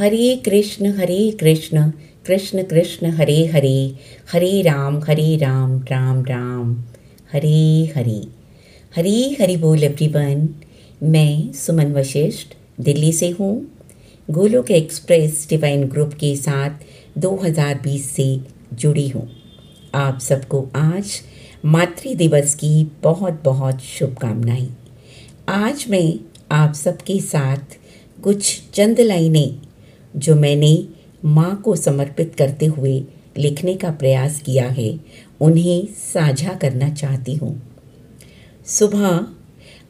हरे कृष्ण हरे कृष्ण कृष्ण कृष्ण, हरे हरे हरे राम हरे राम राम राम, हरे हरे। हरे हरि बोल एवरीवन मैं सुमन वशिष्ठ, दिल्ली से हूँ। गोलोक एक्सप्रेस डिवाइन ग्रुप के साथ 2020 से जुड़ी हूँ। आप सबको आज मातृ दिवस की बहुत बहुत शुभकामनाएँ। आज मैं आप सबके साथ कुछ चंद लाइनें जो मैंने माँ को समर्पित करते हुए लिखने का प्रयास किया है, उन्हें साझा करना चाहती हूँ। सुबह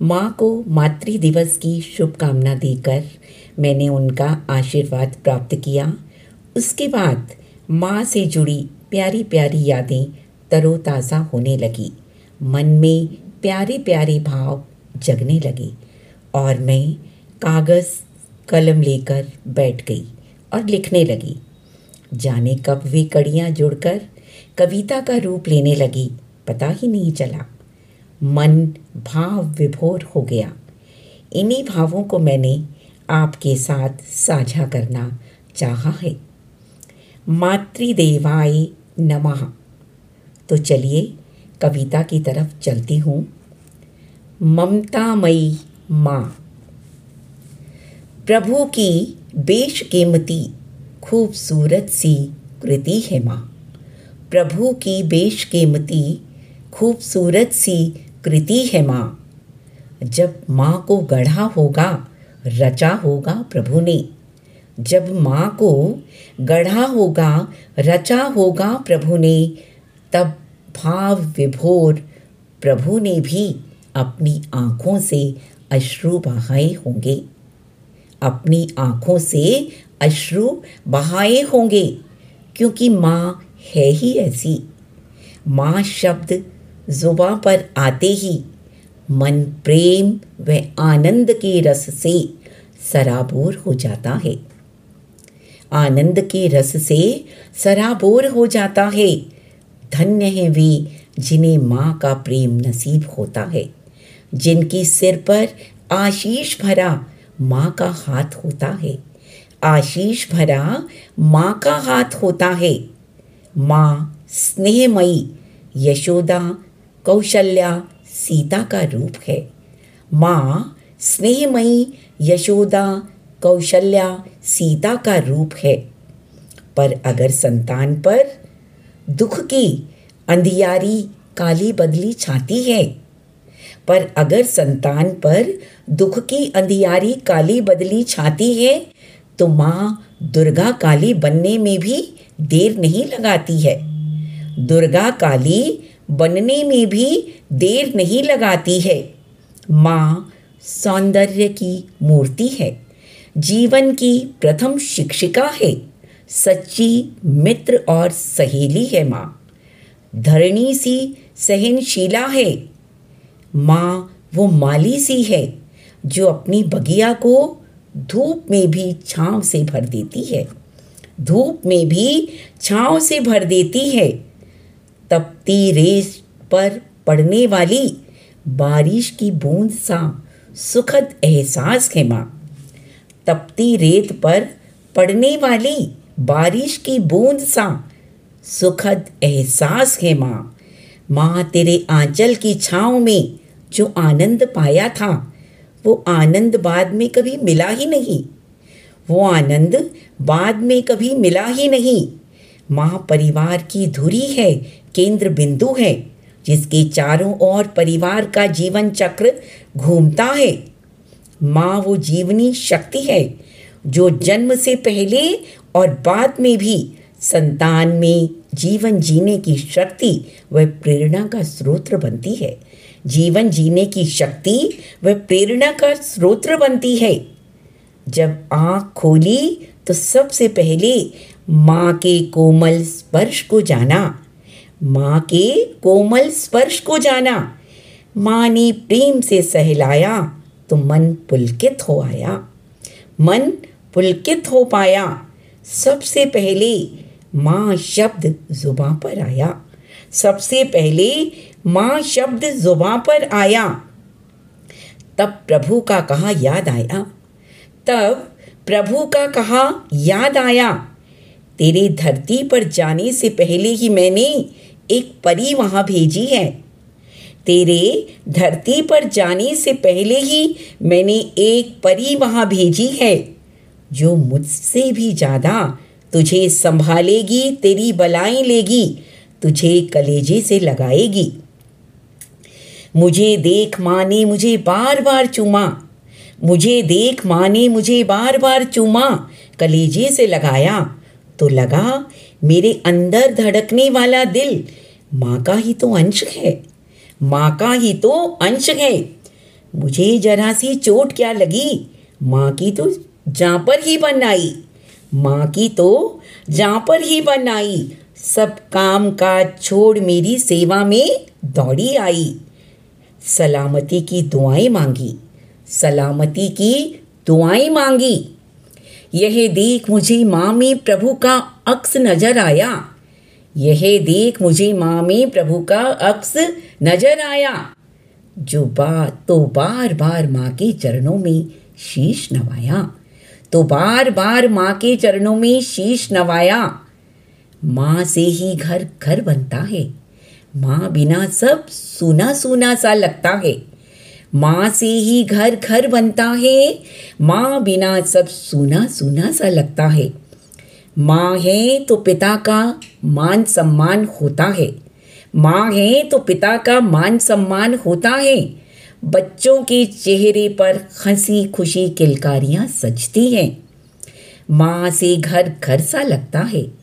माँ को मातृ दिवस की शुभकामना देकर मैंने उनका आशीर्वाद प्राप्त किया। उसके बाद माँ से जुड़ी प्यारी प्यारी यादें तरोताज़ा होने लगी। मन में प्यारे प्यारे भाव जगने लगे और मैं कागज़ कलम लेकर बैठ गई और लिखने लगी। जाने कब वे कड़ियाँ जुड़कर कविता का रूप लेने लगी। पता ही नहीं चला। मन भाव विभोर हो गया। इन्हीं भावों को मैंने आपके साथ साझा करना चाहा है। मातृदेवाय नमः। तो चलिए कविता की तरफ़ चलती हूँ। ममतामयी माँ। प्रभु की बेशकीमती, खूबसूरत सी कृति है माँ। प्रभु की बेशकीमती, खूबसूरत सी कृति है माँ। जब माँ को गढ़ा होगा, रचा होगा प्रभु ने। जब माँ को गढ़ा होगा, रचा होगा प्रभु ने, तब भाव विभोर प्रभु ने भी अपनी आँखों से अश्रु बहाए होंगे। अपनी आँखों से अश्रु बहाए होंगे, क्योंकि माँ है ही ऐसी। माँ शब्द जुबा पर आते ही मन प्रेम व आनंद के रस से सराबोर हो जाता है। आनंद के रस से सराबोर हो जाता है। धन्य है वे जिन्हें माँ का प्रेम नसीब होता है, जिनकी सिर पर आशीष भरा माँ का हाथ होता है। आशीष भरा माँ का हाथ होता है। माँ स्नेहमयी यशोदा कौशल्या सीता का रूप है। माँ स्नेहमयी यशोदा कौशल्या सीता का रूप है। पर अगर संतान पर दुख की अंधियारी काली बदली छाती है, पर अगर संतान पर दुख की अंधियारी काली बदली छाती है तो माँ दुर्गा काली बनने में भी देर नहीं लगाती है। दुर्गा काली बनने में भी देर नहीं लगाती है। माँ सौंदर्य की मूर्ति है, जीवन की प्रथम शिक्षिका है, सच्ची मित्र और सहेली है माँ। धरणी सी सहनशीला है, माँ वो माली सी है जो अपनी बगिया को धूप में भी छाँव से भर देती है। धूप में भी छाँव से भर देती है। तपती रेस पर पड़ने वाली बारिश की बूंद सा सुखद एहसास है माँ। तपती रेत पर पड़ने वाली बारिश की बूंद सा सुखद एहसास है माँ। माँ, तेरे आंचल की छाँव में जो आनंद पाया था वो आनंद बाद में कभी मिला ही नहीं। वो आनंद बाद में कभी मिला ही नहीं। माँ परिवार की धुरी है, केंद्र बिंदु है, जिसके चारों ओर परिवार का जीवन चक्र घूमता है। माँ वो जीवनी शक्ति है, जो जन्म से पहले और बाद में भी संतान में जीवन जीने की शक्ति व प्रेरणा का स्रोत बनती है। जीवन जीने की शक्ति व प्रेरणा का स्रोत बनती है। जब आँख खोली तो सबसे पहले माँ के कोमल स्पर्श को जाना। माँ के कोमल स्पर्श को जाना। माँ ने प्रेम से सहलाया तो मन पुलकित हो आया। मन पुलकित हो पाया। सबसे पहले माँ शब्द जुबां पर आया। सबसे पहले माँ शब्द जुबा पर आया। तब प्रभु का कहा, याद आया। तब प्रभु का कहा, याद आया। तेरे धरती पर जाने से पहले ही मैंने एक परी वहाँ भेजी है। तेरे धरती पर जाने से पहले ही मैंने एक परी वहाँ भेजी है। जो मुझसे भी ज़्यादा तुझे संभालेगी, तेरी बलाएँ लेगी। तुझे कलेजे से लगाएगी। मुझे देख माँ ने मुझे बार बार चूमा। मुझे देख माँ ने मुझे बार बार चूमा। कलेजे से लगाया तो लगा, मेरे अंदर धड़कने वाला दिल माँ का ही तो अंश है। माँ का ही तो अंश है। मुझे जरा सी चोट क्या लगी? माँ की तो जहाँ पर ही बनाई माँ की तो जहाँ पर ही बनाई सब काम काज छोड़ मेरी सेवा में दौड़ी आई। सलामती की दुआएँ मांगी। सलामती की दुआएँ मांगी। यह देख मुझे माँ में प्रभु का अक्स नज़र आया। यह देख मुझे माँ में प्रभु का अक्स नज़र आया। जो बात तो बार बार माँ के चरणों में शीश नवाया। तो बार बार माँ के चरणों में शीश नवाया। माँ से ही घर घर बनता है। माँ बिना सब सूना सूना सा लगता है। माँ से ही घर घर बनता है। माँ बिना सब सूना सूना सा लगता है। माँ है तो पिता का मान सम्मान होता है। माँ है तो पिता का मान सम्मान होता है। बच्चों के चेहरे पर हँसी खुशी किलकारियाँ सजती हैं। माँ से घर घर सा लगता है।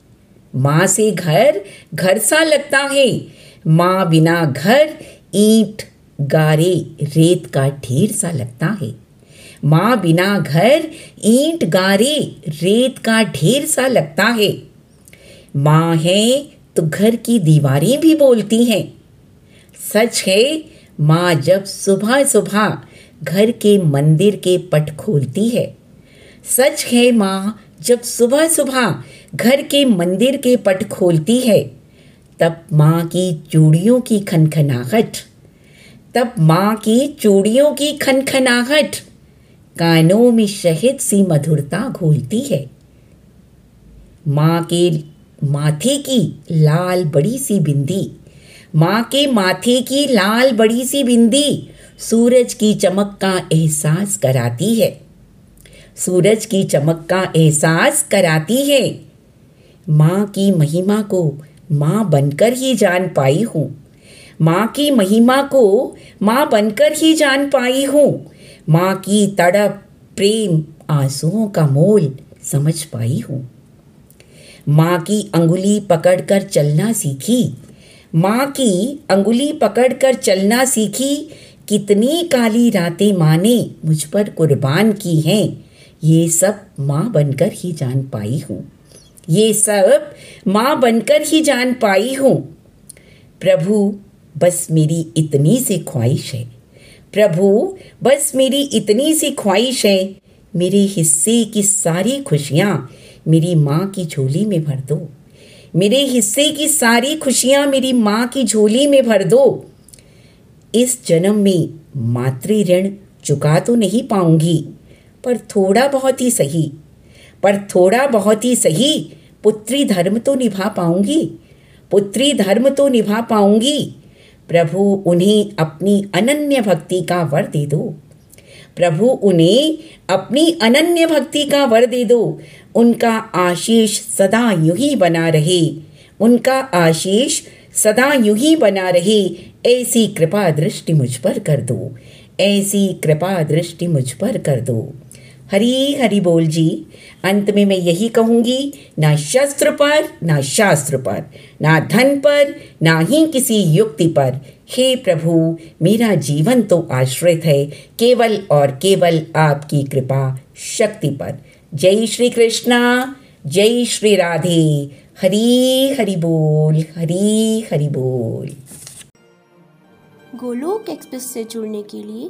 माँ से घर घर सा लगता है। माँ बिना घर, ईट, गारे, रेत का ढेर सा लगता है। माँ बिना घर, ईंट, गारे, रेत का ढेर सा लगता है। माँ है तो घर की दीवारें भी बोलती हैं। सच है, माँ जब सुबह सुबह घर के मंदिर के पट खोलती है। सच है, माँ जब सुबह सुबह घर के मंदिर के पट खोलती है, तब माँ की चूड़ियों की खनखनाहट, तब माँ की चूड़ियों की खनखनाहट कानों में शहद सी मधुरता घोलती है। माँ के माथे की लाल बड़ी सी बिंदी, माँ के माथे की लाल बड़ी सी बिंदी सूरज की चमक का एहसास कराती है। सूरज की चमक का एहसास कराती है। माँ की महिमा को माँ बनकर ही जान पाई हूँ। माँ की महिमा को माँ बनकर ही जान पाई हूँ। माँ की तड़प, प्रेम, आंसुओं का मोल समझ पाई हूँ। माँ की अंगुली पकड़कर चलना सीखी। माँ की अंगुली पकड़कर चलना सीखी। कितनी काली रातें माँ ने मुझ पर कुर्बान की हैं। ये सब माँ बनकर ही जान पाई हूँ। ये सब माँ बनकर ही जान पाई हूँ। प्रभु, बस मेरी इतनी सी ख्वाहिश है। प्रभु, बस मेरी इतनी सी ख्वाहिश है। मेरे हिस्से की सारी खुशियाँ मेरी माँ की झोली में भर दो। मेरे हिस्से की सारी खुशियाँ मेरी माँ की झोली में भर दो। इस जन्म में मातृ ऋण चुका तो नहीं पाऊँगी। पर थोड़ा बहुत ही सही। पर थोड़ा बहुत ही सही, पुत्री धर्म तो निभा पाऊँगी। पुत्री धर्म तो निभा पाऊँगी। प्रभु उन्हें अपनी अनन्य भक्ति का वर दे दो। प्रभु उन्हें अपनी अनन्य भक्ति का वर दे दो। उनका आशीष सदा यूँ ही बना रहे। उनका आशीष सदा यूँ ही बना रहे। ऐसी कृपा दृष्टि मुझ पर कर दो। ऐसी कृपा दृष्टि मुझ पर कर दो। हरी हरी बोल जी। अंत में मैं यही कहूँगी, ना शस्त्र पर, ना शास्त्र पर, ना धन पर, ना ही किसी युक्ति पर। हे प्रभु, मेरा जीवन तो आश्रित है, केवल और केवल आपकी कृपा शक्ति पर। जय श्री कृष्णा, जय श्री राधे। हरी हरि बोल, हरी हरि बोल। गोलोक एक्सप्रेस से जुड़ने के लिए